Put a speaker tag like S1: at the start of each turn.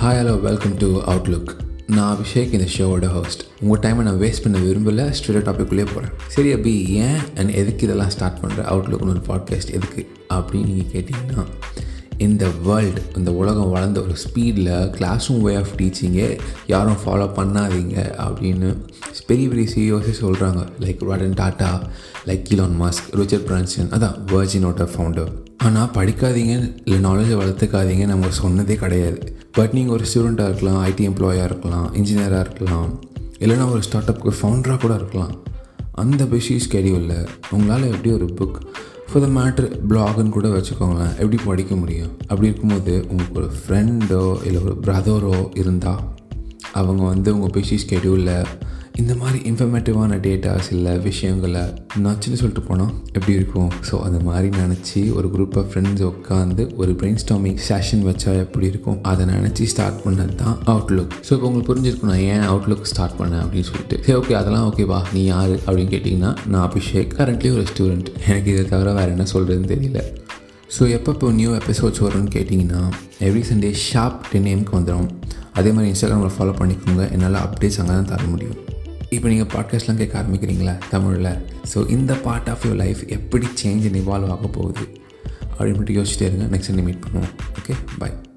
S1: Hi hello welcome to Outlook நான் அபிஷேக் இந்த ஷோவோட ஹோஸ்ட் உங்கள் டைமை நான் வேஸ்ட் பண்ண விரும்பலை ஸ்ட்ரெயிட் டாப்பிக்குள்ளே போகிறேன் சரி அபி ஏன் அண்ட் எதுக்கு இதெல்லாம் ஸ்டார்ட் பண்ணுற அவுட்லுக்னு ஒரு பாட்காஸ்ட் எதுக்கு? அப்படின்னு நீங்கள் கேட்டிங்கன்னா இந்த வேர்ல்டு இந்த உலகம் வளர்ந்த ஒரு ஸ்பீடில் கிளாஸ் ரூம் வே ஆஃப் டீச்சிங்கே யாரும் ஃபாலோ பண்ணாதீங்க அப்படின்னு பெரிய பெரிய சிஇஓஸே சொல்கிறாங்க like Ratan Tata like Elon Musk Richard Branson அதான் வேர்ஜினோட ஃபவுண்டர் ஆனால் படிக்காதீங்க இல்லை நாலேஜை வளர்த்துக்காதீங்க நம்ம சொன்னதே கிடையாது. பட் நீங்கள் ஒரு ஸ்டூடெண்ட்டாக இருக்கலாம் ஐடி எம்ப்ளாயாக இருக்கலாம் இன்ஜினியராக இருக்கலாம் இல்லைனா ஒரு ஸ்டார்ட் அப்புக்கு ஃபவுண்டராக கூட இருக்கலாம். அந்த பிஸி ஸ்கெடியூலில் உங்களால் எப்படி ஒரு புக் ஃபார் த மேட்ரு பிளாகுன்னு கூட வச்சுக்கோங்களேன் எப்படி படிக்க முடியும்? அப்படி இருக்கும்போது உங்களுக்கு ஒரு ஃப்ரெண்டோ இல்லை ஒரு பிரதரோ இருந்தால் அவங்க வந்து உங்கள் பிஸி ஸ்கெடியூலில் இந்த மாதிரி இன்ஃபர்மேட்டிவான டேட்டாஸ் இல்லை விஷயங்களை நச்சுன்னு சொல்லிட்டு போனால் எப்படி இருக்கும்? ஸோ அந்த மாதிரி நினச்சி ஒரு குரூப் ஆஃப் ஃப்ரெண்ட்ஸ் உட்காந்து ஒரு பிரெயின் ஸ்டாமிங் செஷன் வச்சா எப்படி இருக்கும்? அதை நினச்சி ஸ்டார்ட் பண்ணது தான் அவுட்லுக் ஸோ இப்போ உங்களுக்கு புரிஞ்சிருக்கும் நான் ஏன் அவுட்லுக் ஸ்டார்ட் பண்ணேன் அப்படின்னு சொல்லிட்டு. சரி ஓகே அதெல்லாம் ஓகேவா நீ யார் அப்படின்னு கேட்டிங்கன்னா நான் அபிஷேக் கரண்ட்லி ஒரு ஸ்டூடெண்ட் எனக்கு இதை தவிர வேறு என்ன சொல்கிறதுன்னு தெரியல. ஸோ எப்போ இப்போ நியூ எபிசோட்ஸ் வரும்னு கேட்டிங்கன்னா எவ்ரி சண்டே ஷார்ப் டென் ஏம்க்கு வந்துடும் அதே மாதிரி இன்ஸ்டாகிராமில் ஃபாலோ பண்ணிக்கோங்க. என்னால் அப்டேட்ஸ் அங்கே தான் தர முடியும். இப்போ நீங்கள் பாட்காஸ்ட்லாம் கேட்க ஆரம்பிக்கிறீங்களா? தமிழில். ஸோ இந்த பார்ட் ஆஃப் யுவர் லைஃப் எப்படி சேஞ்ச் இன்வால்வ் ஆக போகுது? அப்படின்னு மட்டும் யோசிச்சுட்டே இருங்க. நெக்ஸ்ட் மீட் பண்ணுவோம். Okay bye